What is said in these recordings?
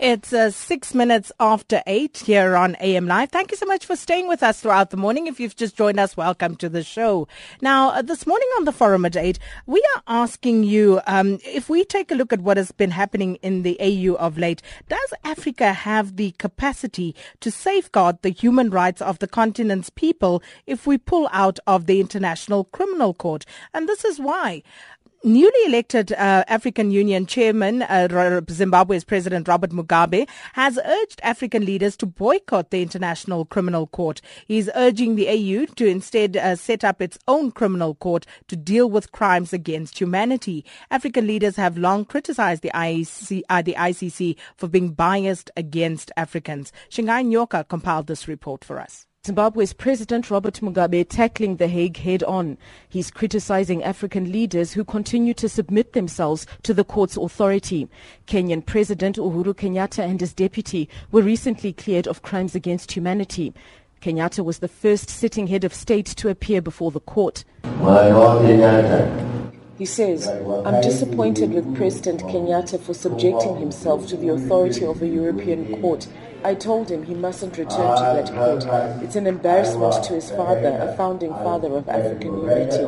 It's uh, six minutes after eight here on AM Live. Thank you so much for staying with us throughout the morning. If you've just joined us, welcome to the show. Now, uh, this morning on the forum at eight, we are asking you um, if we take a look at what has been happening in the AU of late, does Africa have the capacity to safeguard the human rights of the continent's people if we pull out of the International Criminal Court? And this is why. Newly elected uh, African Union chairman, uh, Zimbabwe's President Robert Mugabe, has urged African leaders to boycott the International Criminal Court. He's urging the AU to instead uh, set up its own criminal court to deal with crimes against humanity. African leaders have long criticized the, IEC, uh, the ICC for being biased against Africans. Shingai Nyoka compiled this report for us. Zimbabwe's President Robert Mugabe tackling The Hague head on. He's criticizing African leaders who continue to submit themselves to the court's authority. Kenyan President Uhuru Kenyatta and his deputy were recently cleared of crimes against humanity. Kenyatta was the first sitting head of state to appear before the court. He says, I'm disappointed with President Kenyatta for subjecting himself to the authority of a European court I told him he mustn't return to that court. It's an embarrassment to his father, a founding father of African unity.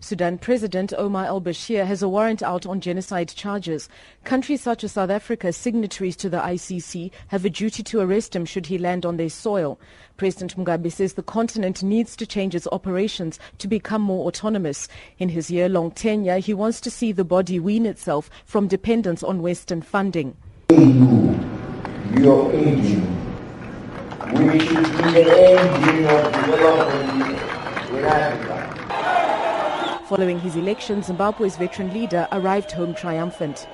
Sudan President Omar al Bashir has a warrant out on genocide charges. Countries such as South Africa, signatories to the ICC, have a duty to arrest him should he land on their soil. President Mugabe says the continent needs to change its operations to become more autonomous. In his year long tenure, he wants to see the body wean itself from dependence on Western funding your engine, should be the engine of development in Africa. Following his election, Zimbabwe's veteran leader arrived home triumphant.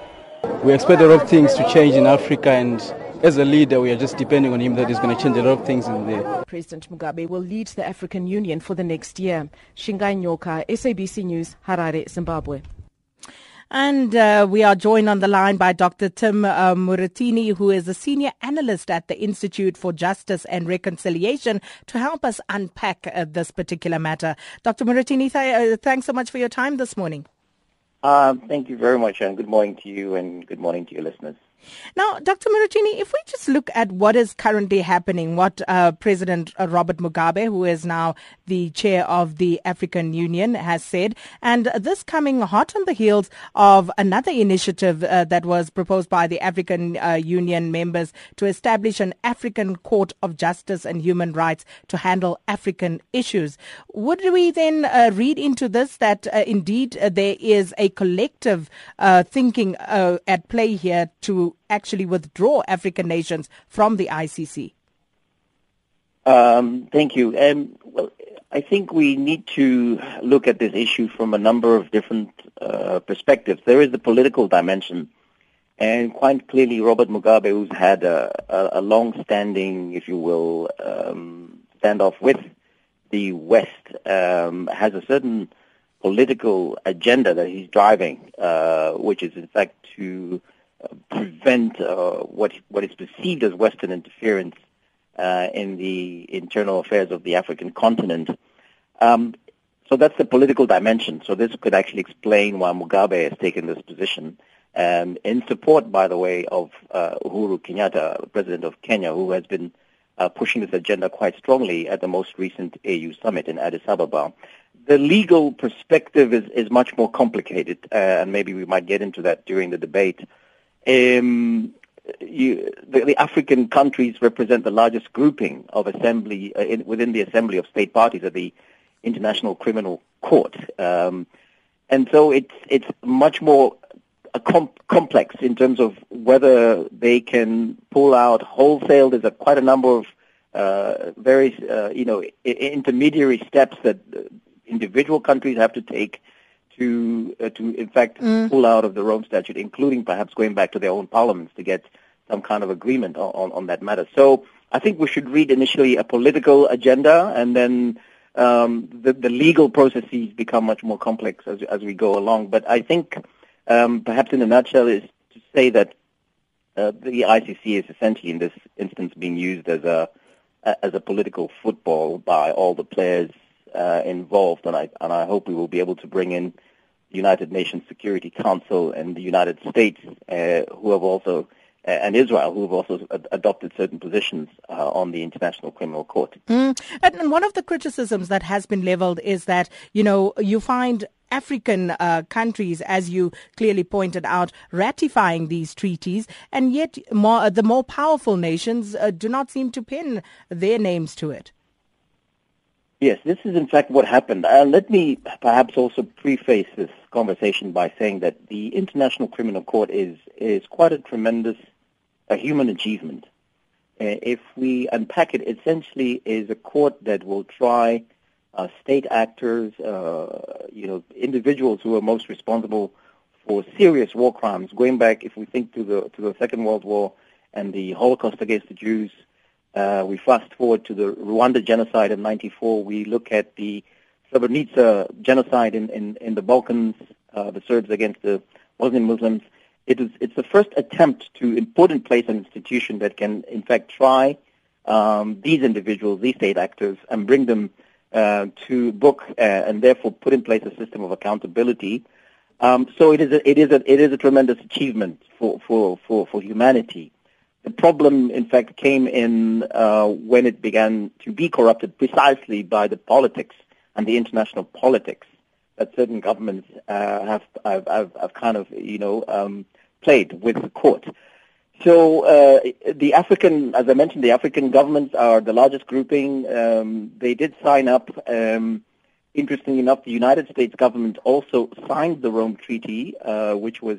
We expect a lot of things to change in Africa and as a leader, we are just depending on him that he's going to change a lot of things in there. President Mugabe will lead the African Union for the next year. Shingai Nyoka, SABC News, Harare, Zimbabwe. And uh, we are joined on the line by Dr. Tim uh, Muratini, who is a senior analyst at the Institute for Justice and Reconciliation, to help us unpack uh, this particular matter. Dr. Muratini, th- uh, thanks so much for your time this morning. Uh, thank you very much, and good morning to you, and good morning to your listeners. Now, Dr. Muratini, if we just look at what is currently happening, what uh, President uh, Robert Mugabe, who is now the chair of the African Union, has said, and this coming hot on the heels of another initiative uh, that was proposed by the African uh, Union members to establish an African Court of Justice and Human Rights to handle African issues. Would we then uh, read into this that uh, indeed there is a collective thinking at play here to actually withdraw African nations from the ICC? Um, thank you. Um, well, I think we need to look at this issue from a number of different uh, perspectives. There is the political dimension, and quite clearly, Robert Mugabe, who's had a, a, a long-standing, if you will, um, standoff with the West, um, has a certain political agenda that he's driving, uh, which is in fact to prevent uh, what what is perceived as Western interference uh, in the internal affairs of the African continent. Um, so that's the political dimension. So this could actually explain why Mugabe has taken this position, um, in support, by the way, of uh, Uhuru Kenyatta, president of Kenya, who has been uh, pushing this agenda quite strongly at the most recent AU summit in Addis Ababa. The legal perspective is, is much more complicated, uh, and maybe we might get into that during the debate um, you, the, the, African countries represent the largest grouping of assembly uh, in, within the assembly of state parties at the International Criminal Court, um, and so it's it's much more com- complex in terms of whether they can pull out wholesale. There's a, quite a number of uh, very uh, you know I- intermediary steps that individual countries have to take to uh, to in fact mm. pull out of the Rome Statute, including perhaps going back to their own parliaments to get some kind of agreement on, on, on that matter. So I think we should read initially a political agenda, and then um, the, the legal processes become much more complex as as we go along. But I think um, perhaps in a nutshell is to say that uh, the ICC is essentially in this instance being used as a as a political football by all the players uh, involved, and I and I hope we will be able to bring in United Nations Security Council and the United States, uh, who have also uh, and Israel, who have also ad- adopted certain positions uh, on the International Criminal Court. Mm. And one of the criticisms that has been leveled is that, you know, you find African uh, countries, as you clearly pointed out, ratifying these treaties, and yet more, the more powerful nations uh, do not seem to pin their names to it. Yes, this is in fact what happened. Uh, let me perhaps also preface this conversation by saying that the International Criminal Court is is quite a tremendous a human achievement. Uh, if we unpack it, essentially is a court that will try uh, state actors, uh, you know, individuals who are most responsible for serious war crimes. Going back, if we think to the to the Second World War and the Holocaust against the Jews, uh, we fast forward to the Rwanda genocide of '94. We look at the Srebrenica genocide in in, in the Balkans, uh, the Serbs against the Bosnian Muslims. It is it's the first attempt to in place an institution that can, in fact, try um, these individuals, these state actors, and bring them uh, to book uh, and therefore put in place a system of accountability. Um, so it is a, it is a, it is a tremendous achievement for, for, for, for humanity. The problem, in fact, came in uh, when it began to be corrupted precisely by the politics and the international politics that certain governments uh, have, have, have, kind of, you know, um, played with the court. So uh, the African, as I mentioned, the African governments are the largest grouping. Um, they did sign up. Um, interestingly enough, the United States government also signed the Rome Treaty, uh, which was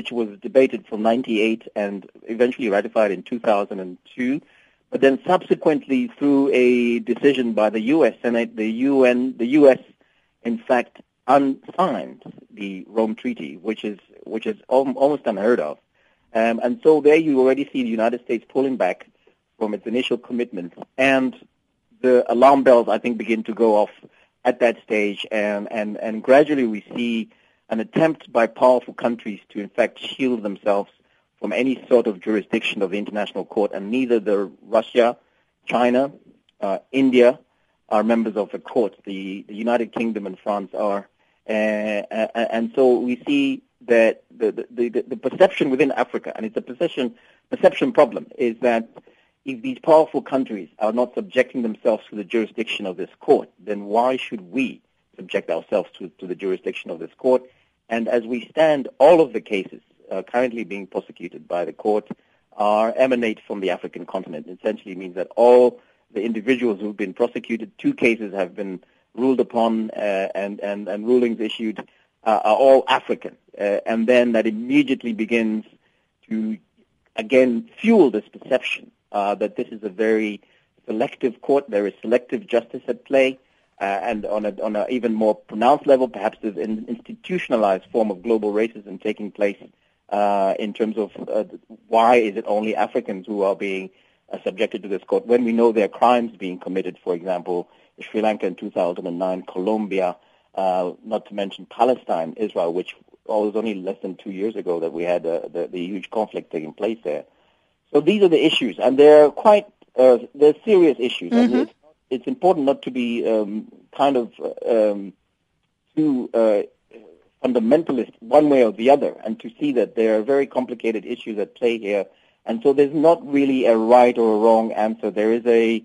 which was debated from '98 and eventually ratified in 2002. But then subsequently, through a decision by the U.S. Senate, the UN, the U.S. in fact unsigned the Rome Treaty, which is which is almost unheard of. Um, and so there you already see the United States pulling back from its initial commitments, and the alarm bells, I think, begin to go off at that stage, and, and, and gradually we see an attempt by powerful countries to, in fact, shield themselves from any sort of jurisdiction of the International Court, and neither the Russia, China, uh, India are members of the court. The, the United Kingdom and France are. Uh, uh and so we see that the, the, the, perception within Africa, and it's a perception, perception problem, is that if these powerful countries are not subjecting themselves to the jurisdiction of this court, then why should we subject ourselves to, to the jurisdiction of this court? And as we stand, all of the cases uh, currently being prosecuted by the court are emanate from the African continent. It essentially means that all the individuals who've been prosecuted, two cases have been ruled upon uh, and, and, and rulings issued uh, are all African. Uh, and then that immediately begins to, again, fuel this perception uh, that this is a very selective court. There is selective justice at play. Uh, and on a, on a even more pronounced level, perhaps there's an institutionalized form of global racism taking place uh, in terms of uh, why is it only Africans who are being subjected to this court when we know there are crimes being committed, for example, Sri Lanka in 2009, Colombia, uh, not to mention Palestine, Israel, which oh, was only less than two years ago that we had uh, the, the huge conflict taking place there. So these are the issues, and they're quite uh, they're serious issues. Mm-hmm. It's, important not to be um, kind of um, too uh, fundamentalist one way or the other, and to see that there are very complicated issues at play here. And so there's not really a right or a wrong answer. There is a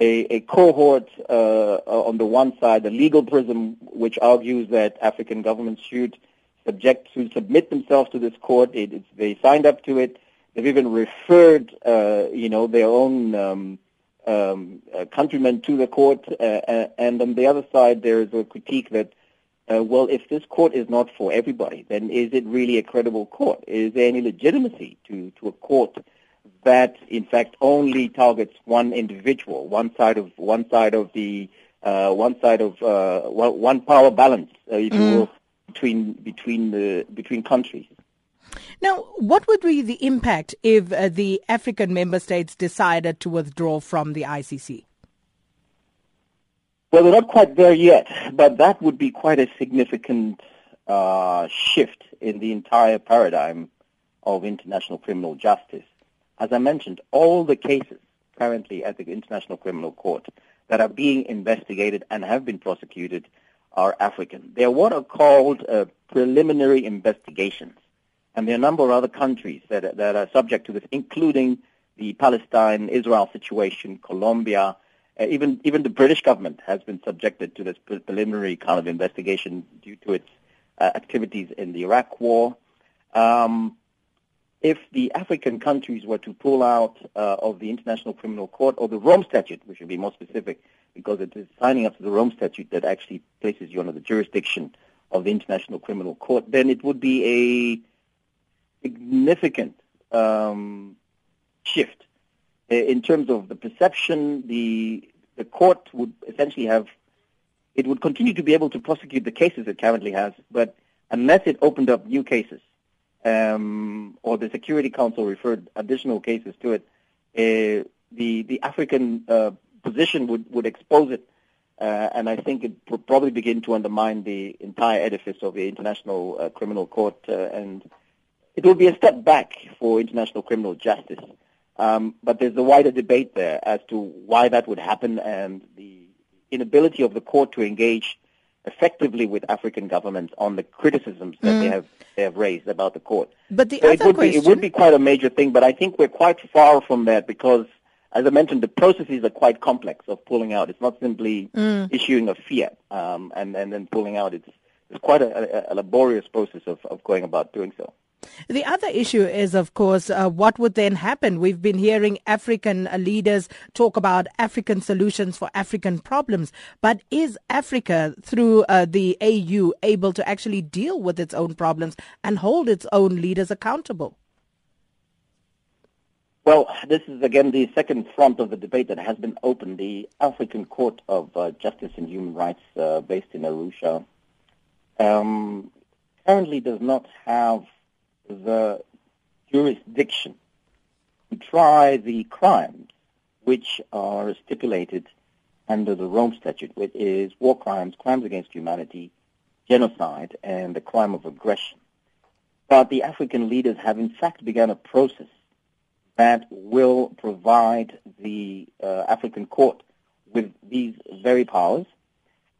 a, a cohort uh, on the one side, the legal prism, which argues that African governments should subject to submit themselves to this court. It, they signed up to it. They've even referred, uh, you know, their own um, um, uh, countrymen to the court. Uh, uh, and on the other side, there is a critique that, uh, well, if this court is not for everybody, then is it really a credible court? Is there any legitimacy to, to a court that in fact only targets one individual, one side of one side of the uh, one side of uh, one power balance, uh, if mm. you will, between between the between countries. Now, what would be the impact if uh, the African member states decided to withdraw from the ICC? Well, they're not quite there yet, but that would be quite a significant uh, shift in the entire paradigm of international criminal justice. As I mentioned, all the cases currently at the International Criminal Court that are being investigated and have been prosecuted are African. They are what are called uh, preliminary investigations. And there are a number of other countries that, that are subject to this, including the Palestine-Israel situation, Colombia, uh, even even the British government has been subjected to this preliminary kind of investigation due to its uh, activities in the Iraq War. Um, if the African countries were to pull out uh, of the International Criminal Court or the Rome Statute, which should be more specific, because it is signing up to the Rome Statute that actually places you under the jurisdiction of the International Criminal Court, then it would be a significant um, shift in terms of the perception. The the court would essentially have it would continue to be able to prosecute the cases it currently has, but unless it opened up new cases um, or the Security Council referred additional cases to it, uh, the the African uh, position would would expose it, uh, and I think it would probably begin to undermine the entire edifice of the International uh, Criminal Court, uh, and it will be a step back for international criminal justice. Um, but there's a wider debate there as to why that would happen and the inability of the court to engage effectively with African governments on the criticisms that mm. they have they have raised about the court. But the so other it would question... be it would be quite a major thing, but I think we're quite far from that because as I mentioned, the processes are quite complex of pulling out. It's not simply mm. issuing a fiat um, and, and then pulling out. It's, it's quite a, a, a laborious process of, of going about doing so. The other issue is, of course, uh, what would then happen? We've been hearing African uh, leaders talk about African solutions for African problems, but is Africa, through uh, the AU, able to actually deal with its own problems and hold its own leaders accountable? Well, this is again the second front of the debate that has been opened. The African Court of uh, Justice and Human Rights, uh, based in Arusha, um, currently does not have the jurisdiction to try the crimes which are stipulated under the Rome Statute, which is war crimes, crimes against humanity, genocide, and the crime of aggression. But the African leaders have in fact begun a process that will provide the uh, African court with these very powers.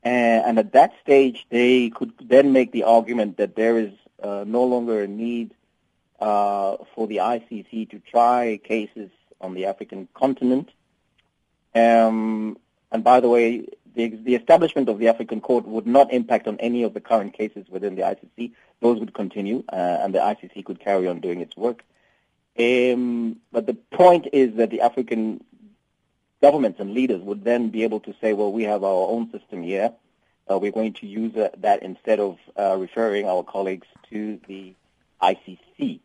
And, and, at that stage, they could then make the argument that there is uh, no longer a need uh, for the ICC to try cases on the African continent. Um, and by the way, the, the, establishment of the African court would not impact on any of the current cases within the ICC. Those would continue, uh, and the ICC could carry on doing its work. Um, but the point is that the African governments and leaders would then be able to say, well, we have our own system here. Uh, we're going to use uh, that instead of uh, referring our colleagues to the ICC.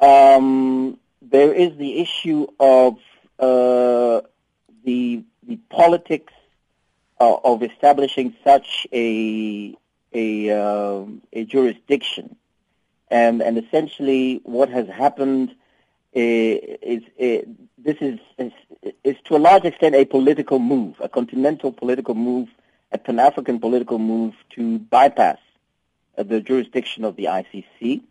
Um, there is the issue of uh, the the politics uh, of establishing such a a, uh, a jurisdiction, and and essentially what has happened is, is this is, is, is to a large extent a political move, a continental political move, a Pan African political move to bypass the jurisdiction of the ICC.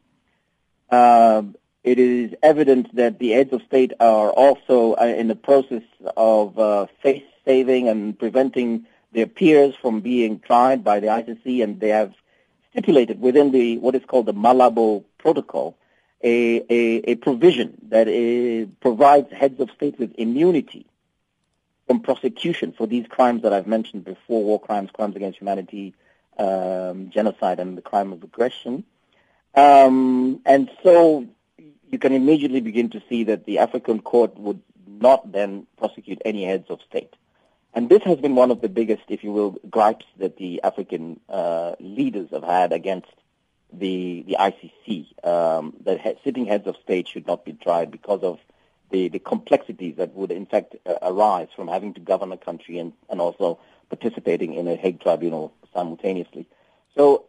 Um, it is evident that the heads of state are also uh, in the process of uh, face saving and preventing their peers from being tried by the ICC, and they have stipulated within the what is called the Malabo Protocol a, a, a provision that uh, provides heads of state with immunity from prosecution for these crimes that I've mentioned before: war crimes, crimes against humanity, um, genocide, and the crime of aggression. Um, and so you can immediately begin to see that the African court would not then prosecute any heads of state. And this has been one of the biggest, if you will, gripes that the African uh, leaders have had against the the ICC. Um, that he- sitting heads of state should not be tried because of the, the complexities that would in fact uh, arise from having to govern a country and, and also participating in a Hague tribunal simultaneously. So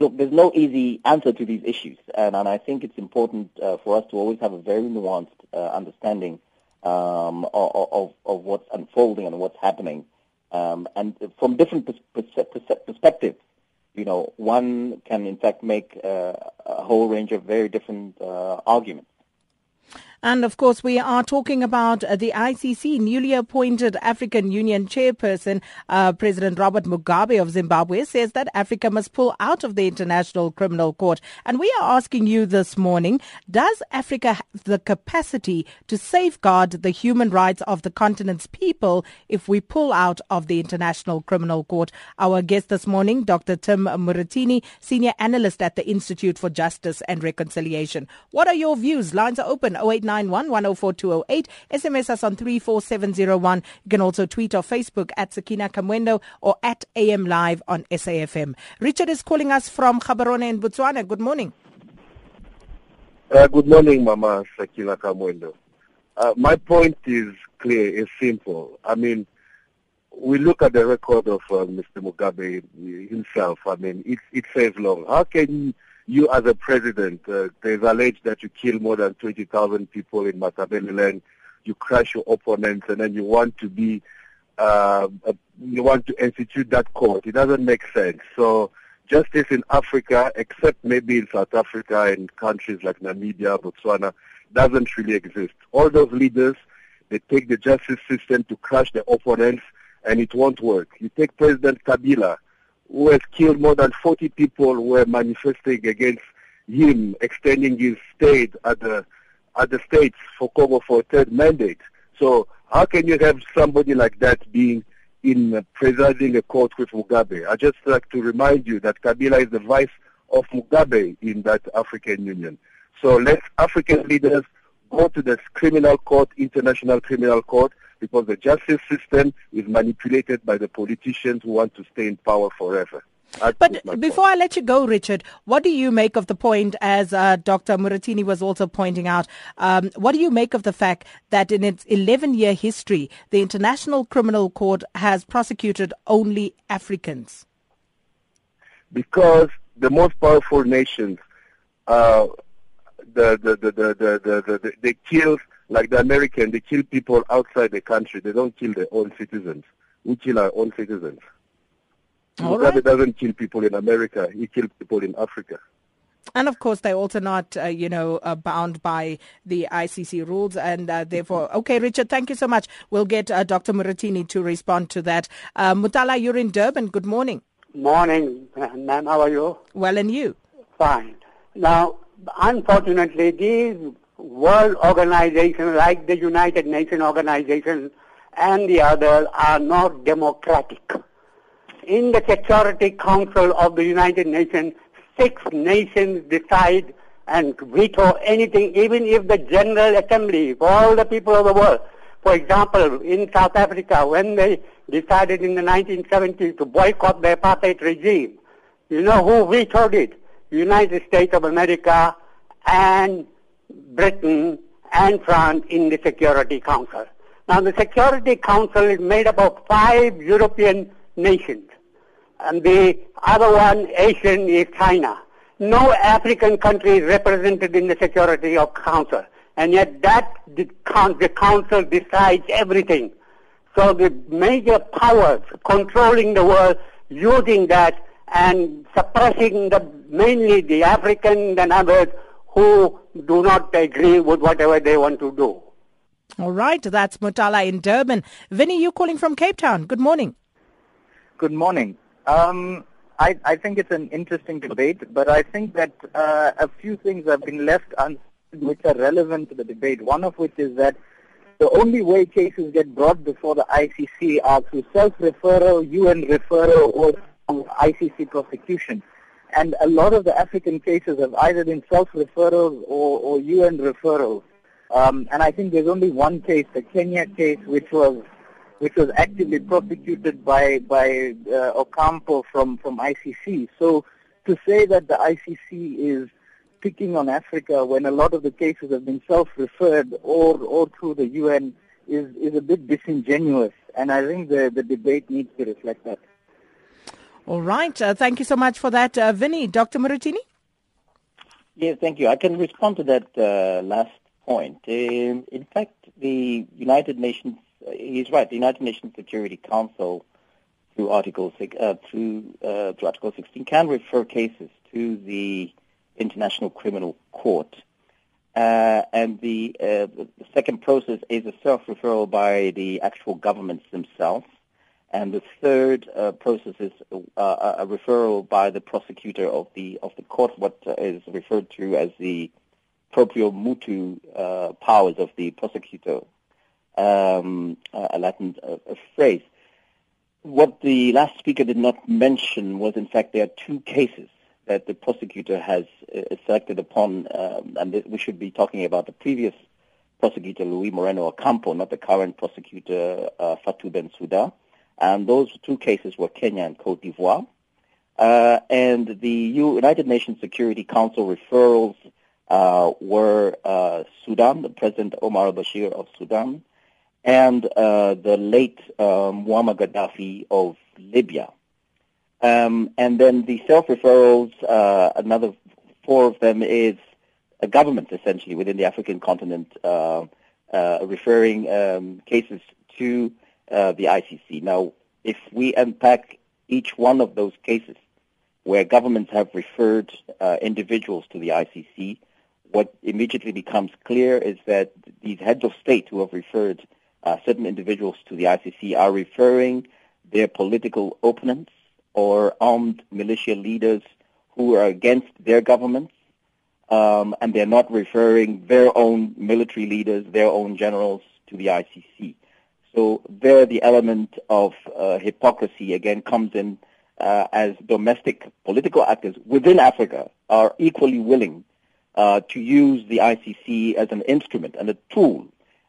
look, there's no easy answer to these issues, and, and I think it's important uh, for us to always have a very nuanced uh, understanding um, of, of, what's unfolding and what's happening, um, and from different pers- pers- perspectives. You know, one can in fact make uh, a whole range of very different uh, arguments. And of course, we are talking about uh, the ICC newly appointed African Union chairperson, uh, President Robert Mugabe of Zimbabwe, says that Africa must pull out of the International Criminal Court. And we are asking you this morning, does Africa have the capacity to safeguard the human rights of the continent's people if we pull out of the International Criminal Court? Our guest this morning, Dr. Tim Muratini, senior analyst at the Institute for Justice and Reconciliation. What are your views? Lines are open 089 091 SMS us on 34701. You can also tweet or Facebook at Sakina Kamwendo or at AM Live on SAFM. Richard is calling us from Gaborone in Botswana. Good morning. Uh, good morning, Mama Sakina Kamwendo. Uh, my point is clear, it's simple. I mean, we look at the record of uh, Mr. Mugabe himself. I mean, it, it says long. How can you as a president, uh, there's alleged that you kill more than 20,000 people in Matabeleland, you crush your opponents, and then you want to be, uh, you want to institute that court. It doesn't make sense. So justice in Africa, except maybe in South Africa and countries like Namibia, Botswana, doesn't really exist. All those leaders, they take the justice system to crush their opponents, and it won't work. You take President Kabila, who has killed more than 40 people were manifesting against him extending his stay at the at the states for Congo for a third mandate. So how can you have somebody like that being in uh, presiding a court with Mugabe? I just like to remind you that Kabila is the vice of Mugabe in that African Union. So let African leaders go to the criminal court, international criminal court, because the justice system is manipulated by the politicians who want to stay in power forever. That's but before point. I let you go, Richard, what do you make of the point, as uh, Dr. Muratini was also pointing out, um, what do you make of the fact that in its 11 year history, the International Criminal Court has prosecuted only Africans? Because the most powerful nations, uh, the, the, the, the, the, the, the, they killed like the American, they kill people outside the country. They don't kill their own citizens. We kill our own citizens. All Mugabe right. doesn't kill people in America. He kills people in Africa. And of course, they're also not, uh, you know, uh, bound by the ICC rules, and uh, therefore, okay, Richard, thank you so much. We'll get uh, Dr. Muratini to respond to that. Uh, Mutala, you're in Durban. Good morning. Morning, ma'am. How are you? Well, and you? Fine. Now, unfortunately, these world organizations like the United Nations organization and the others are not democratic. In the Security Council of the United Nations, six nations decide and veto anything, even if the General Assembly, for all the people of the world, for example, in South Africa, when they decided in the 1970s to boycott the apartheid regime, you know who vetoed it? United States of America and Britain and France in the Security Council. Now the Security Council is made up of five European nations. And the other one, Asian, is China. No African country is represented in the Security Council. And yet that the, the council decides everything. So the major powers controlling the world using that and suppressing the mainly the African and others who do not agree with whatever they want to do. All right, that's Mutala in Durban. Vinny, you calling from Cape Town. Good morning. Good morning. Um, I, I, think it's an interesting debate, but I think that uh, a few things have been left unspoken which are relevant to the debate. One of which is that the only way cases get brought before the ICC are through self-referral, UN referral, or ICC prosecution. And a lot of the African cases have either been self-referrals or, or UN referrals. Um, and I think there's only one case, the Kenya case, which was which was actively prosecuted by by uh, Ocampo from from ICC. So to say that the ICC is picking on Africa when a lot of the cases have been self-referred or or through the UN is is a bit disingenuous. And I think the the debate needs to reflect that. All right. Uh, thank you so much for that, uh, Vinny. Dr. Muratini? Yes, thank you. I can respond to that uh, last point. Um, in fact, the United Nations, uh, he's right, the United Nations Security Council, through Article, uh, through, uh, through Article 16, can refer cases to the International Criminal Court. Uh, and the, uh, the second process is a self-referral by the actual governments themselves. And the third uh, process is uh, a referral by the prosecutor of the of the court, what is referred to as the proprio motu uh, powers of the prosecutor, um, a Latin phrase. What the last speaker did not mention was, in fact, there are two cases that the prosecutor has uh, selected upon, um, and we should be talking about the previous prosecutor, Luis Moreno Ocampo, not the current prosecutor, uh, Fatou Bensouda. And those two cases were Kenya and Cote d'Ivoire. Uh, and the United Nations Security Council referrals uh, were uh, Sudan, the President Omar al-Bashir of Sudan, and uh, the late um, Muammar Gaddafi of Libya. Um, and then the self-referrals, uh, another four of them is a government essentially within the African continent uh, referring um, cases to uh, the ICC. Now, if we unpack each one of those cases where governments have referred uh, individuals to the ICC, what immediately becomes clear is that these heads of state who have referred uh, certain individuals to the ICC are referring their political opponents or armed militia leaders who are against their governments, um, and they're not referring their own military leaders, their own generals to the ICC. So there, the element of uh, hypocrisy again comes in uh, as domestic political actors within Africa are equally willing uh, to use the ICC as an instrument and a tool,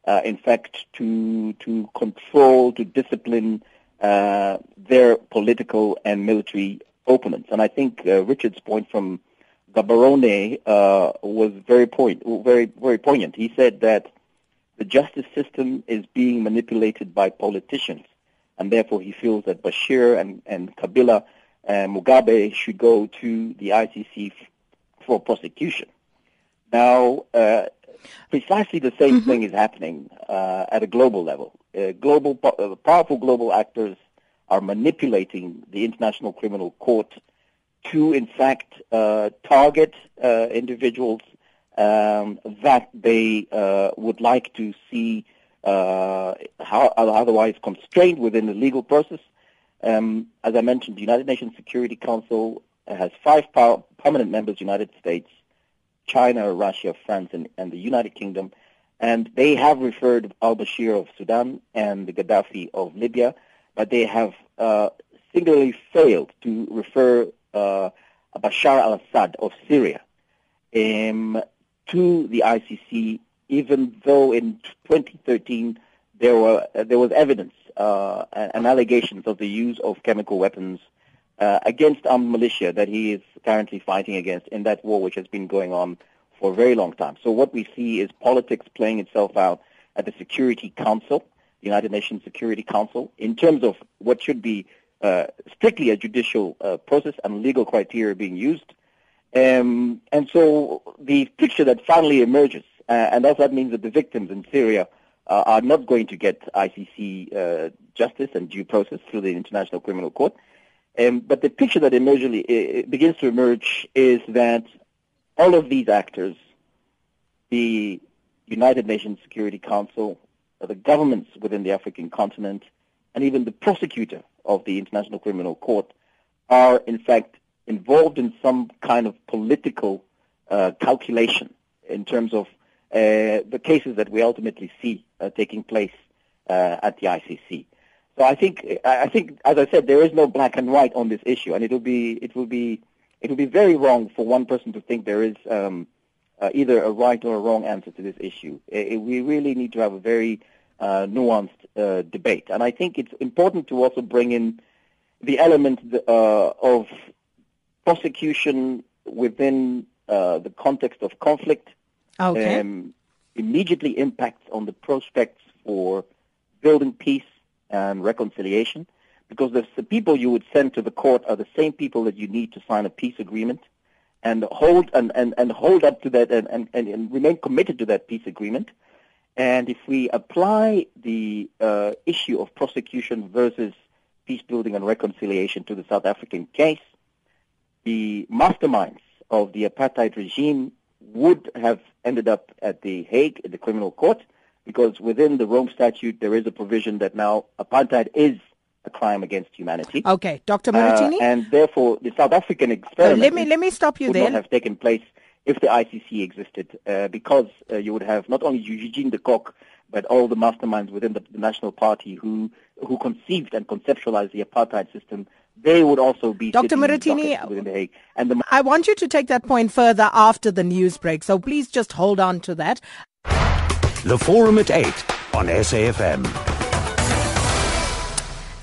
uh, in fact, to to control, to discipline uh, their political and military opponents. And I think uh, Richard's point from Gaborone was very point, very very poignant. He said that the justice system is being manipulated by politicians, and therefore he feels that Bashir and, and Kabila and Mugabe should go to the ICC f- for prosecution. Now, uh, precisely the same mm-hmm. thing is happening uh, at a global level. Uh, global, uh, powerful global actors are manipulating the International Criminal Court to, in fact, uh, target uh, individuals um, that they uh, would like to see uh, how, otherwise constrained within the legal process. Um, as I mentioned, the United Nations Security Council has five power, permanent members: United States, China, Russia, France, and, and the United Kingdom. And they have referred al-Bashir of Sudan and the Gaddafi of Libya, but they have uh, singularly failed to refer uh, Bashar al-Assad of Syria. Um, to the ICC, even though in 2013 there were there was evidence uh, and allegations of the use of chemical weapons uh, against armed militia that he is currently fighting against in that war, which has been going on for a very long time. So what we see is politics playing itself out at the Security Council, the United Nations Security Council, in terms of what should be uh, strictly a judicial uh, process and legal criteria being used. Um, and so the picture that finally emerges, uh, and also that means that the victims in Syria uh, are not going to get ICC uh, justice and due process through the International Criminal Court. Um, but the picture that emergently, begins to emerge is that all of these actors, the United Nations Security Council, the governments within the African continent, and even the prosecutor of the International Criminal Court are in fact involved in some kind of political uh, calculation in terms of uh, the cases that we ultimately see uh, taking place uh, at the ICC. So I think, I think, as I said, there is no black and white on this issue, and it will be, it will be, it will be very wrong for one person to think there is um, uh, either a right or a wrong answer to this issue. It, we really need to have a very uh, nuanced debate, and I think it's important to also bring in the element of prosecution within uh, the context of conflict okay. um, immediately impacts on the prospects for building peace and reconciliation because the, the people you would send to the court are the same people that you need to sign a peace agreement and hold and, and, and hold up to that and, and, and remain committed to that peace agreement. And if we apply the uh, issue of prosecution versus peace building and reconciliation to the South African case, the masterminds of the apartheid regime would have ended up at The Hague, at the criminal court, because within the Rome Statute, there is a provision that now apartheid is a crime against humanity. Okay, Dr. Marutini? Uh, and therefore, the South African experiment let me let me stop you would there. not have taken place if the ICC existed, uh, because uh, you would have not only Eugene de Kock, but all the masterminds within the, the National Party who who conceived and conceptualized the apartheid system. They would also be Dr. sitting in Marutini, dockets within the Hague, and the I want you to take that point further after the news break, so please just hold on to that. The Forum at 8 on SAFM.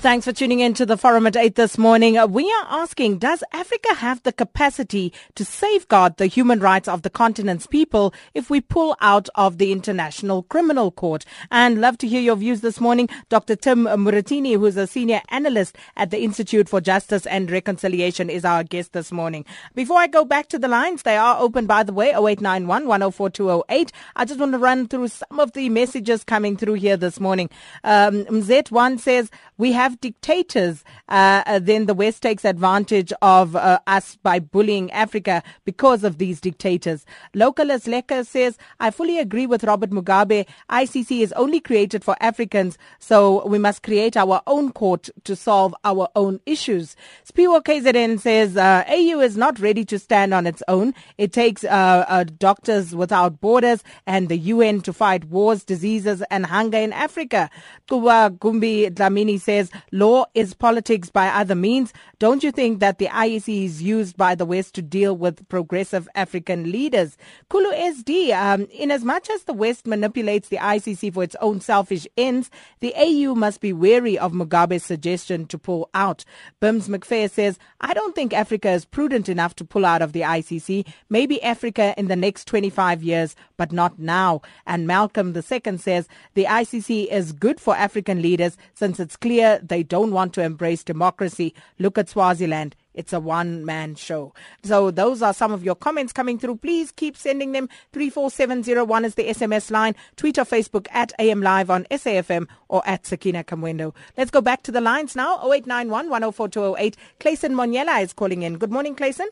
Thanks for tuning in to the forum at 8 this morning. Uh, We are asking, does Africa have the capacity to safeguard the human rights of the continent's people if we pull out of the International Criminal Court? And love to hear your views this morning. Dr. Tim Muratini, who's a senior analyst at the Institute for Justice and Reconciliation, is our guest this morning. Before I go back to the lines, they are open, by the way, 0891 104 208. I just want to run through some of the messages coming through here this morning. Um, Z1 says, we have dictators, uh, uh, then the West takes advantage of uh, us by bullying Africa because of these dictators. Localist Lecker says, I fully agree with Robert Mugabe. ICC is only created for Africans, so we must create our own court to solve our own issues. Spiwo KZN says, uh, AU is not ready to stand on its own. It takes uh, uh, Doctors Without Borders and the UN to fight wars, diseases, and hunger in Africa. Kuba Gumbi Dlamini says, law is politics by other means. Don't you think that the IEC is used by the West to deal with progressive African leaders? Kulu SD, um, in as much as the West manipulates the ICC for its own selfish ends, the AU must be wary of Mugabe's suggestion to pull out. Bims McPhair says, I don't think Africa is prudent enough to pull out of the ICC. Maybe Africa in the next 25 years, but not now. And Malcolm II says, the ICC is good for African leaders since it's clear they don't want to embrace democracy. Look at Swaziland. It's a one man show. So those are some of your comments coming through. Please keep sending them. 34701 is the SMS line. Tweet or Facebook at AM Live on SAFM or at Sakina Kamwendo. Let's go back to the lines now. 0891 104 208. Clayson Moniela is calling in. Good morning, Clayson.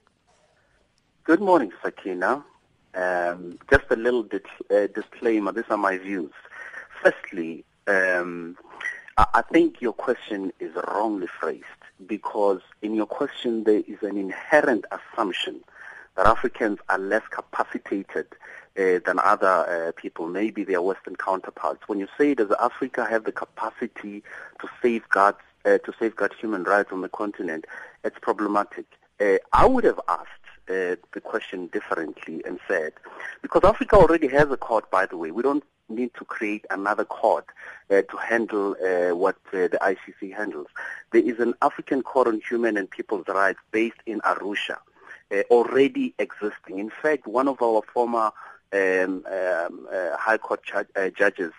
Good morning, Sakina. Um, just a little uh, disclaimer. These are my views. Firstly, um, I-, think your question is wrongly phrased because in your question there is an inherent assumption that Africans are less capacitated uh, than other uh, people, maybe their Western counterparts. When you say does Africa have the capacity to safeguard uh, to safeguard human rights on the continent, it's problematic. Uh, I would have asked uh, the question differently and said, because Africa already has a court, by the way, we don't need to create another court uh, to handle uh, what uh, the ICC handles. There is an African Court on Human and People's Rights based in Arusha, uh, already existing. In fact, one of our former um, um, uh, High Court ju- uh, judges,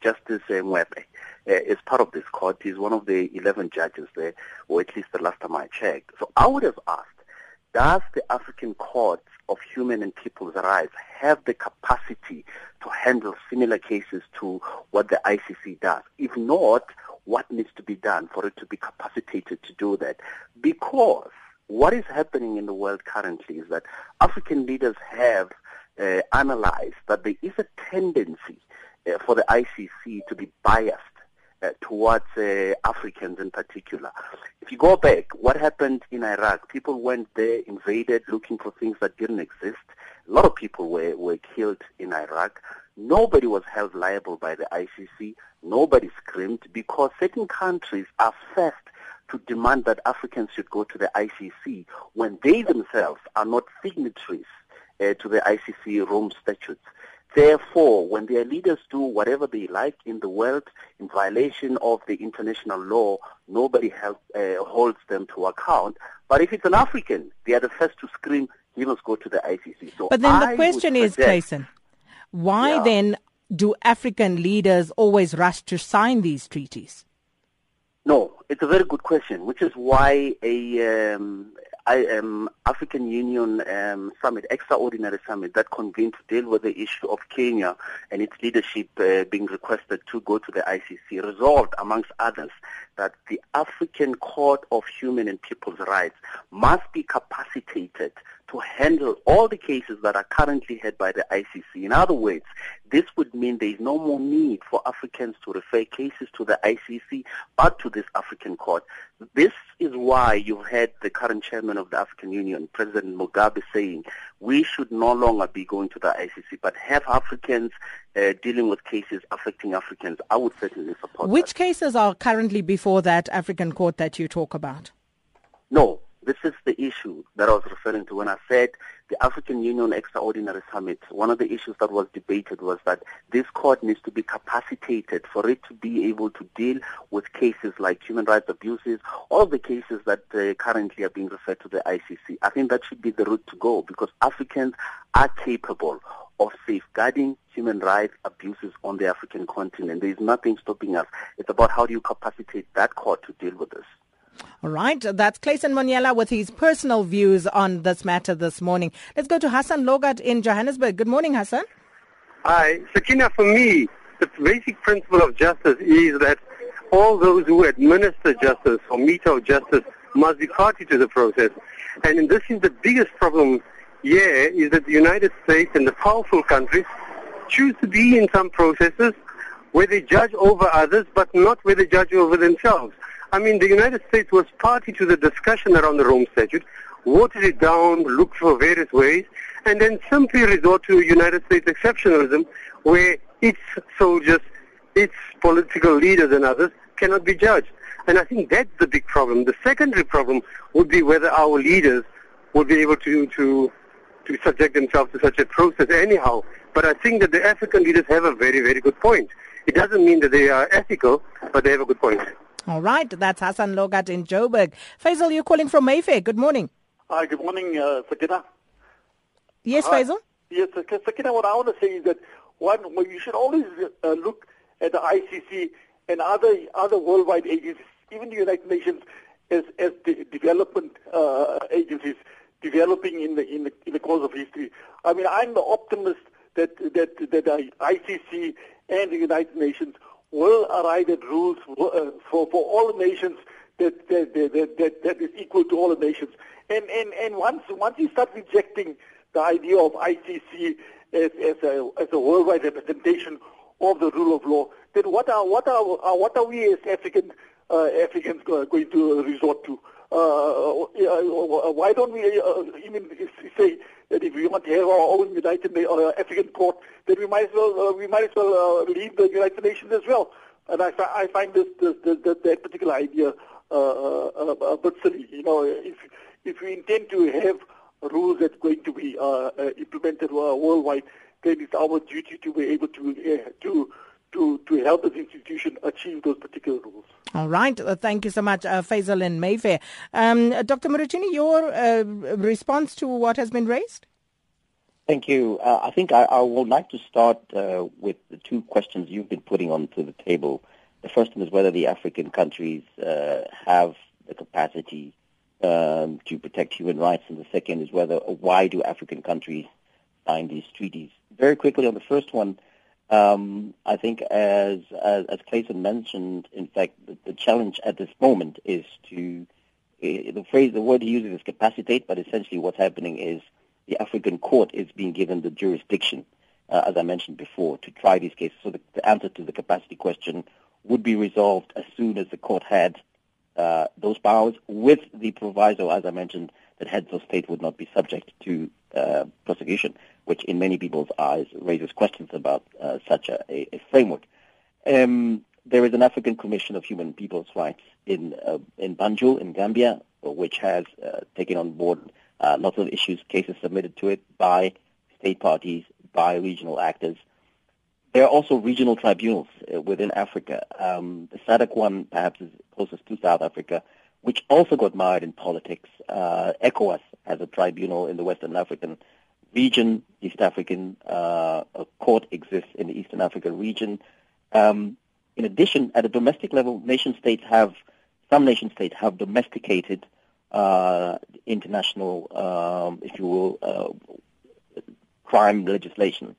Justice Ngoepe, is part of this court. He's one of the 11 judges there, or at least the last time I checked. So I would have asked, does the African Court of Human and People's Rights have the capacity to handle similar cases to what the ICC does? If not, what needs to be done for it to be capacitated to do that? Because what is happening in the world currently is that African leaders have uh, analyzed that there is a tendency uh, for the ICC to be biased towards uh, Africans in particular. If you go back, what happened in Iraq? People went there, invaded, looking for things that didn't exist. A lot of people were, were killed in Iraq. Nobody was held liable by the ICC. Nobody screamed because certain countries are first to demand that Africans should go to the ICC when they themselves are not signatories uh, to the ICC Rome statutes. Therefore, when their leaders do whatever they like in the world in violation of the international law, nobody help, uh, holds them to account. But if it's an African, they are the first to scream, he must go to the ICC. So But then the question is, Clayson, why Yeah. then do African leaders always rush to sign these treaties? No, it's a very good question, which is why a um, I, um, African Union um, summit, extraordinary summit that convened to deal with the issue of Kenya and its leadership uh, being requested to go to the ICC resolved, amongst others, that the African Court of Human and People's Rights must be capacitated to handle all the cases that are currently heard by the ICC. In other words, this would mean there is no more need for Africans to refer cases to the ICC, but to this African court. This is why you've had the current chairman of the African Union, President Mugabe, saying we should no longer be going to the ICC, but have Africans uh, dealing with cases affecting Africans. I would certainly support Which that. cases are currently before that African court that you talk about? No, this is the issue that I was referring to when I said the African Union Extraordinary Summit. One of the issues that was debated was that this court needs to be capacitated for it to be able to deal with cases like human rights abuses, all the cases that uh, currently are being referred to the ICC. I think that should be the route to go because Africans are capable of safeguarding human rights abuses on the African continent. There is nothing stopping us. It's about how do you capacitate that court to deal with this. All right, that's Clayson Monyela with his personal views on this matter this morning. Let's go to Hassan Lorgat in Johannesburg. Good morning, Hassan. Hi, Sakina, for me, the basic principle of justice is that all those who administer justice or mete out justice must be party to the process. And this is the biggest problem here is that the United States and the powerful countries choose to be in some processes where they judge over others but not where they judge over themselves. I mean, the United States was party to the discussion around the Rome Statute, watered it down, looked for various ways, and then simply resort to United States exceptionalism where its soldiers, its political leaders and others cannot be judged. And I think that's the big problem. The secondary problem would be whether our leaders would be able to, to, to subject themselves to such a process anyhow. But I think that the African leaders have a very, very good point. It doesn't mean that they are ethical, but they have a good point. All right, that's Hassan Lorgat in Joburg. Faisal, you're calling from Mayfair. Good morning. Hi, good morning, uh, Sakina. Yes, Hi. Faisal? Yes, Sakina, what I want to say is that one, well, you should always uh, look at the ICC and other other worldwide agencies, even the United Nations, as as de- development uh, agencies developing in the in the in the course of history. I mean, I'm the optimist that that that the ICC and the United Nations will arrive at rules for uh, for, for all nations that that, that that that is equal to all the nations. And and and once once you start rejecting the idea of ICC as as a as a worldwide representation of the rule of law, then what are what are what are we as African uh, Africans going to resort to? Uh, uh, why don't we uh, even say that if we want to have our own United African court, then we might as well we might as well leave the United Nations as well. And I, I find this, this, this, that particular idea a bit silly. You know, if if we intend to have rules that's going to be uh, implemented worldwide, then it's our duty to be able to uh, to to to help this institution achieve those particular goals. All right. Uh, thank you so much, uh, Faisal in Mayfair. Um, uh, Dr. Muruchini, your uh, response to what has been raised? Thank you. Uh, I think I, I would like to start uh, with the two questions you've been putting onto the table. The first one is whether the African countries uh, have the capacity um, to protect human rights, and the second is whether why do African countries sign these treaties. Very quickly on the first one, um, I think as, as as Clayton mentioned, in fact, the, the challenge at this moment is to uh, the phrase, the word he uses is capacitate, but essentially what's happening is the African court is being given the jurisdiction, uh, as I mentioned before, to try these cases. So the, the answer to the capacity question would be resolved as soon as the court had uh, those powers, with the proviso, as I mentioned, that heads of state would not be subject to uh, prosecution, which in many people's eyes raises questions about uh, such a, a, framework. Um, there is an African Commission of Human People's Rights in uh, in Banjul in Gambia, which has uh, taken on board uh, lots of issues, cases submitted to it by state parties, by regional actors. There are also regional tribunals uh, within Africa. Um, the SADC one perhaps is closest to South Africa, which also got mired in politics. Uh, ECOWAS has a tribunal in the Western African region. East African uh, court exists in the Eastern African region. Um, in addition, at a domestic level, nation states have some nation states have domesticated uh, international, um, if you will, uh, crime legislation.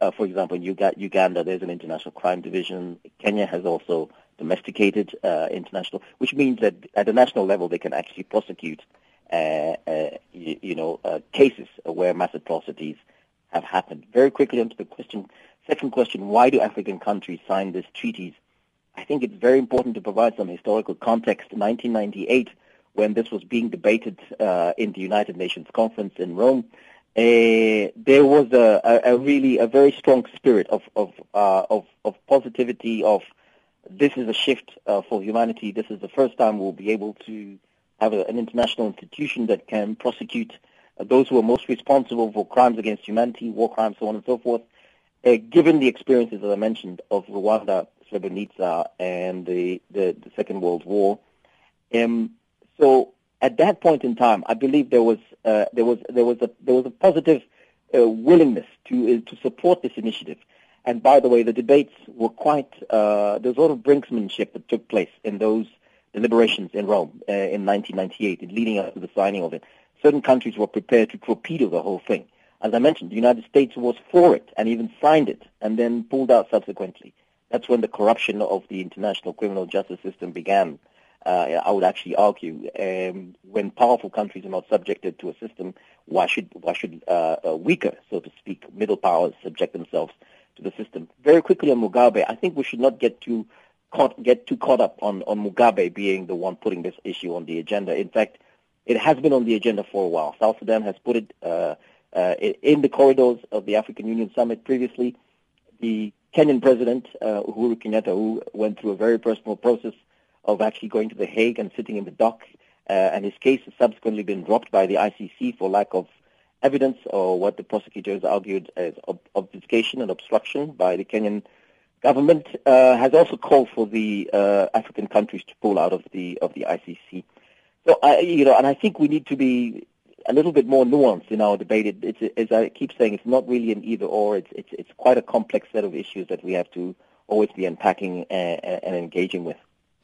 Uh, for example, in Uga- Uganda, there's an international crime division. Kenya has also domesticated uh, international, which means that at the national level they can actually prosecute, uh, uh, you, you, know, cases where mass atrocities have happened. Very quickly onto the question, second question, why do African countries sign these treaties? I think it's very important to provide some historical context. 1998, when this was being debated uh, in the United Nations conference in Rome, uh, there was a, a, a, really a very strong spirit of of, uh, of of positivity. Of this is a shift uh, for humanity. This is the first time we'll be able to have a, an international institution that can prosecute uh, those who are most responsible for crimes against humanity, war crimes, so on and so forth. Uh, given the experiences that I mentioned of Rwanda, Srebrenica, and the the, the Second World War, um, so at that point in time, I believe there was uh, there was there was a there was a positive uh, willingness to uh, to support this initiative. And by the way, the debates were quite uh, there was a lot of brinksmanship that took place in those deliberations in Rome uh, in 1998, leading up to the signing of it. Certain countries were prepared to torpedo the whole thing. As I mentioned, the United States was for it and even signed it, and then pulled out subsequently. That's when the corruption of the international criminal justice system began uh, I would actually argue, um, when powerful countries are not subjected to a system, why should why should uh, weaker, so to speak, middle powers subject themselves to the system? Very quickly on Mugabe, I think we should not get too caught get too caught up on on Mugabe being the one putting this issue on the agenda. In fact, it has been on the agenda for a while. South Sudan has put it uh, uh, in the corridors of the African Union summit previously. The Kenyan president, uh, Uhuru Kenyatta, who went through a very personal process of actually going to The Hague and sitting in the dock, uh, and his case has subsequently been dropped by the ICC for lack of evidence or what the prosecutors argued as ob- obfuscation and obstruction by the Kenyan government, uh, has also called for the uh, African countries to pull out of the of the ICC. So, I, you know, and I think we need to be a little bit more nuanced in our debate. It, it's, as I keep saying, it's not really an either or. It's, it's, it's quite a complex set of issues that we have to always be unpacking and, and engaging with.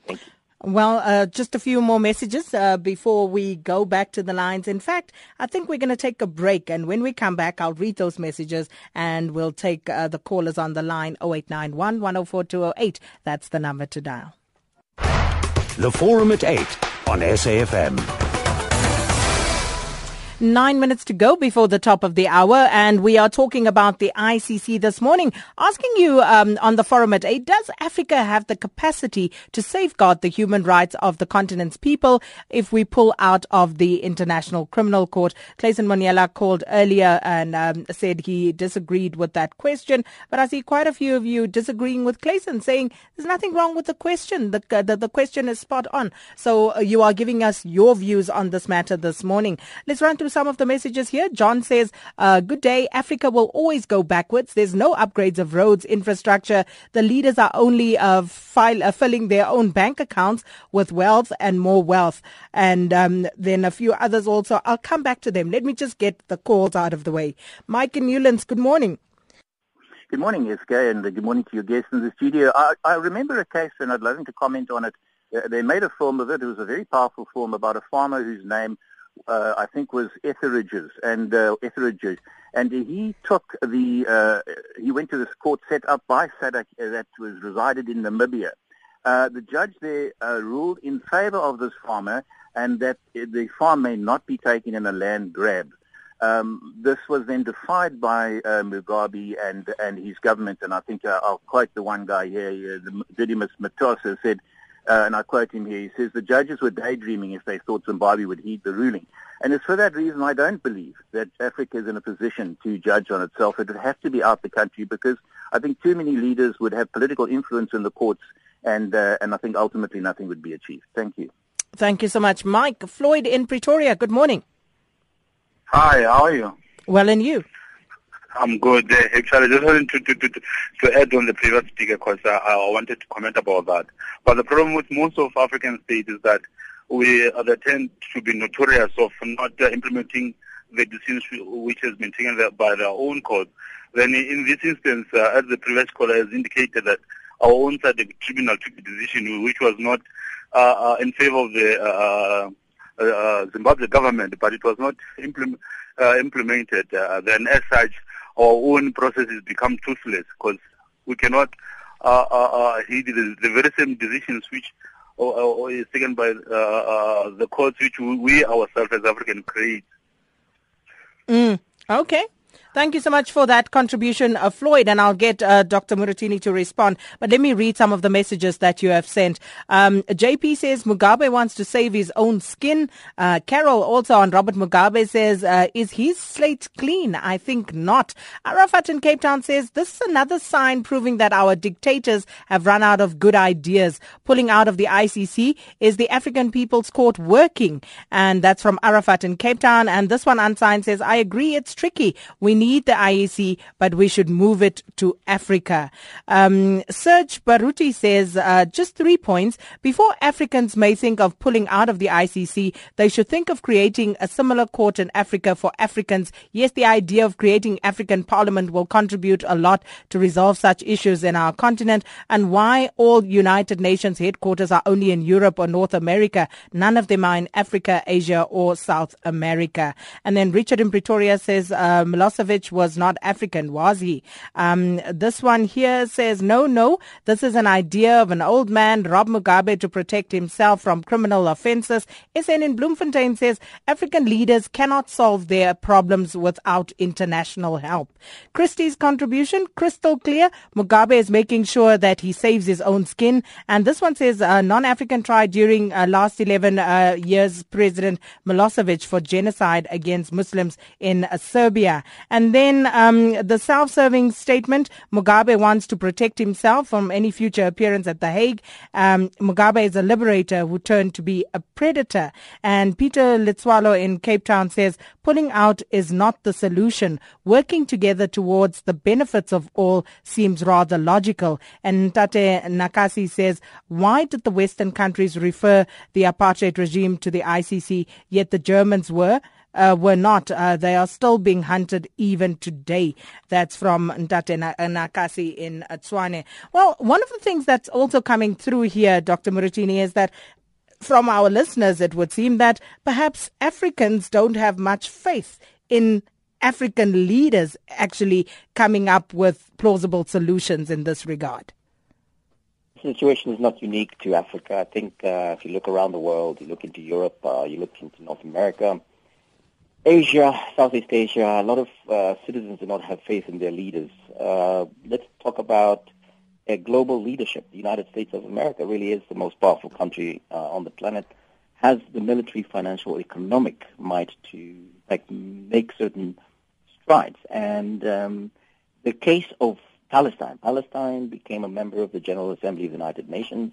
Thank you. Well, uh, just a few more messages uh, before we go back to the lines. In fact, I think we're going to take a break. And when we come back, I'll read those messages and we'll take uh, the callers on the line 0891 104 208. That's the number to dial. The Forum at 8 on SAFM. Nine minutes to go before the top of the hour, and we are talking about the ICC this morning. Asking you um, on the forum at 8, does Africa have the capacity to safeguard the human rights of the continent's people if we pull out of the International Criminal Court? Clayson Monyela called earlier and um, said he disagreed with that question, but I see quite a few of you disagreeing with Clayson, saying there's nothing wrong with the question. The, the, the question is spot on. So uh, you are giving us your views on this matter this morning. Let's run through some of the messages here. John says, uh, Good day. Africa will always go backwards. There's no upgrades of roads, infrastructure. The leaders are only uh, file, uh, filling their own bank accounts with wealth and more wealth. And um, then a few others also. I'll come back to them. Let me just get the calls out of the way. Mike and Newlands, good morning. Good morning, SK, and good morning to your guests in the studio. I, I remember a case, and I'd love to comment on it. Uh, they made a film of it. It was a very powerful film about a farmer whose name uh, I think was Etheridge's and uh, Etheridge, and he took the uh, he went to this court set up by SADC that was resided in Namibia. Uh, the judge there uh, ruled in favor of this farmer and that the farm may not be taken in a land grab. Um, this was then defied by uh, Mugabe and and his government, and I think uh, I'll quote the one guy here, uh, Didymus Mutasa said, uh, and I quote him here, he says, the judges were daydreaming if they thought Zimbabwe would heed the ruling. And it's for that reason I don't believe that Africa is in a position to judge on itself. It would have to be out the country because I think too many leaders would have political influence in the courts and, uh, and I think ultimately nothing would be achieved. Thank you. Thank you so much. Mike Floyd in Pretoria, good morning. Hi, how are you? Well, and you? I'm good. Uh, actually, just wanted to, to, to, to add on the previous speaker because I, I wanted to comment about that. But the problem with most of African states is that we uh, they tend to be notorious of not uh, implementing the decisions which has been taken by their own court. Then in this instance, uh, as the previous caller has indicated that our own side, the tribunal took a decision which was not uh, uh, in favor of the uh, uh, Zimbabwe government, but it was not implement, implemented. Then as such, our own processes become toothless because we cannot uh, uh, uh, uh, the, very same decisions which or, or is taken by uh, uh, the courts which we ourselves as African create. Mm, okay. Thank you so much for that contribution, uh, Floyd, and I'll get uh, Dr. Muratini to respond. But let me read some of the messages that you have sent. Um, JP says Mugabe wants to save his own skin. Uh, Carol also on Robert Mugabe says, uh, is his slate clean? I think not. Arafat in Cape Town says, this is another sign proving that our dictators have run out of good ideas. Pulling out of the ICC is the African People's Court working? And that's from Arafat in Cape Town. And this one unsigned says, I agree it's tricky. We need need the IEC, but we should move it to Africa. Um, Serge Baruti says uh, just three points. Before Africans may think of pulling out of the ICC, they should think of creating a similar court in Africa for Africans. Yes, the idea of creating African Parliament will contribute a lot to resolve such issues in our continent. And why all United Nations headquarters are only in Europe or North America? None of them are in Africa, Asia, or South America. And then Richard in Pretoria says uh, Milosevic was not African, was he? Um, this one here says, no, no, this is an idea of an old man, Rob Mugabe, to protect himself from criminal offences. SN in Bloemfontein says, African leaders cannot solve their problems without international help. Christie's contribution, crystal clear. Mugabe is making sure that he saves his own skin. And this one says, a non-African tried during uh, last 11 uh, years President Milosevic for genocide against Muslims in uh, Serbia. And and then um, the self-serving statement, Mugabe wants to protect himself from any future appearance at The Hague. Um, Mugabe is a liberator who turned to be a predator. And Peter Litzwalo in Cape Town says, pulling out is not the solution. Working together towards the benefits of all seems rather logical. And Tate Nakasi says, why did the Western countries refer the apartheid regime to the ICC, yet the Germans were? Uh, were not. Uh, they are still being hunted even today. That's from Ntate Nakasi in Tshwane. Well, one of the things that's also coming through here, Dr. Muratini, is that from our listeners, it would seem that perhaps Africans don't have much faith in African leaders actually coming up with plausible solutions in this regard. The situation is not unique to Africa. I think uh, if you look around the world, you look into Europe, uh, you look into North America, Asia, Southeast Asia, a lot of uh, citizens do not have faith in their leaders. Uh, let's talk about a global leadership. The United States of America really is the most powerful country uh, on the planet, has the military, financial, economic might to like make certain strides. And um, the case of Palestine, Palestine became a member of the General Assembly of the United Nations,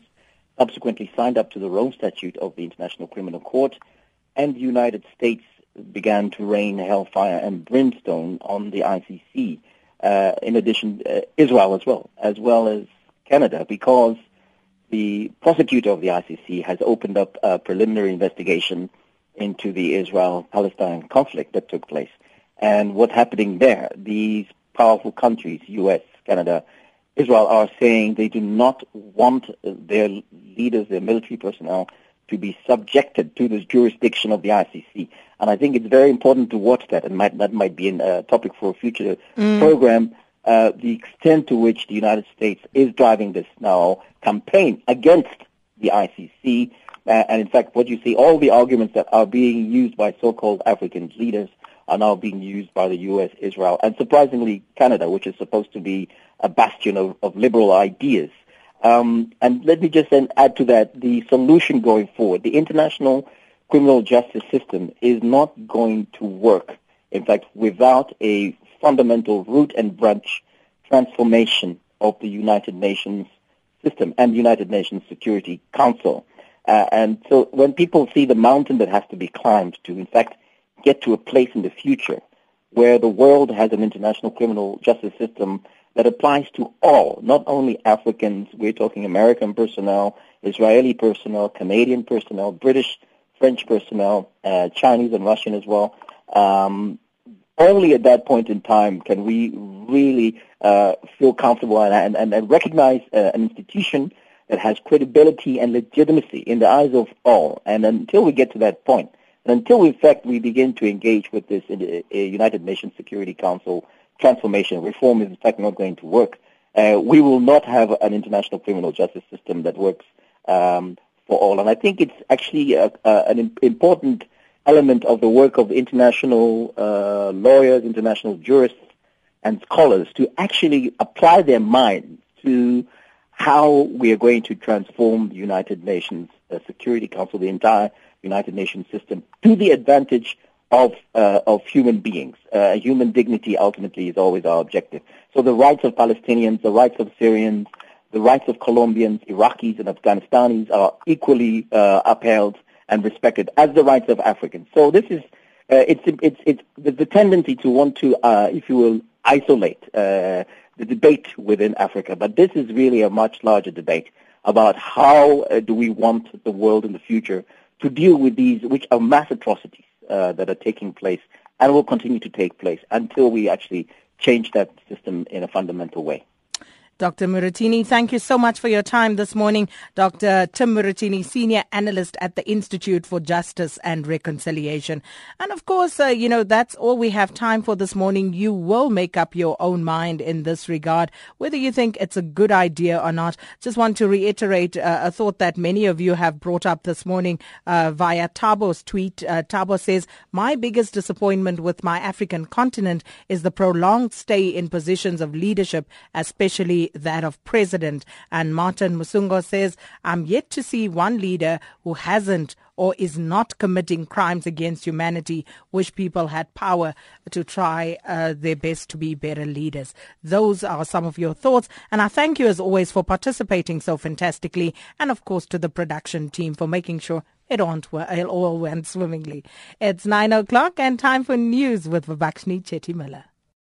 subsequently signed up to the Rome Statute of the International Criminal Court, and the United States began to rain hellfire and brimstone on the ICC. Uh, in addition, uh, Israel as well, as well as Canada, because the prosecutor of the ICC has opened up a preliminary investigation into the Israel-Palestine conflict that took place. And what's happening there, these powerful countries, U.S., Canada, Israel, are saying they do not want their leaders, their military personnel, to be subjected to this jurisdiction of the ICC. And I think it's very important to watch that, and might, that might be a uh, topic for a future mm. program, uh, the extent to which the United States is driving this now campaign against the ICC. Uh, and in fact, what you see, all the arguments that are being used by so-called African leaders are now being used by the U.S., Israel, and surprisingly Canada, which is supposed to be a bastion of, of liberal ideas. Um, and let me just then add to that the solution going forward. The international criminal justice system is not going to work, in fact, without a fundamental root and branch transformation of the United Nations system and the United Nations Security Council. Uh, and so when people see the mountain that has to be climbed to, in fact, get to a place in the future where the world has an international criminal justice system that applies to all, not only Africans. We're talking American personnel, Israeli personnel, Canadian personnel, British, French personnel, uh, Chinese and Russian as well. Um, only at that point in time can we really uh, feel comfortable and, and, and recognize uh, an institution that has credibility and legitimacy in the eyes of all. And until we get to that point, and until in fact we begin to engage with this uh, United Nations Security Council transformation. Reform is in fact not going to work. uh, we will not have an international criminal justice system that works um, for all. And I think it's actually a, a, an important element of the work of international uh, lawyers, international jurists, and scholars to actually apply their minds to how we are going to transform the United Nations uh, Security Council, the entire United Nations system, to the advantage of uh, of human beings. Uh, human dignity ultimately is always our objective. So the rights of Palestinians, the rights of Syrians, the rights of Colombians, Iraqis, and Afghanistanis are equally uh, upheld and respected as the rights of Africans. So this is uh, it's it's it's the, tendency to want to, uh, if you will, isolate uh, the debate within Africa. But this is really a much larger debate about how do we want the world in the future to deal with these, which are mass atrocities uh, that are taking place and will continue to take place until we actually change that system in a fundamental way. Dr. Muratini, thank you so much for your time this morning. Dr. Tim Muratini, Senior Analyst at the Institute for Justice and Reconciliation. And of course, uh, you know, that's all we have time for this morning. You will make up your own mind in this regard, whether you think it's a good idea or not. Just want to reiterate uh, a thought that many of you have brought up this morning uh, via Tabo's tweet. Uh, Tabo says, My biggest disappointment with my African continent is the prolonged stay in positions of leadership, especially that of President. And Martin Musungo says, I'm yet to see one leader who hasn't or is not committing crimes against humanity, which people had power to try uh, their best to be better leaders. Those are some of your thoughts. And I thank you as always for participating so fantastically. And of course to the production team for making sure it all went swimmingly. It's nine o'clock and time for news with Vabakshni Chetty Miller.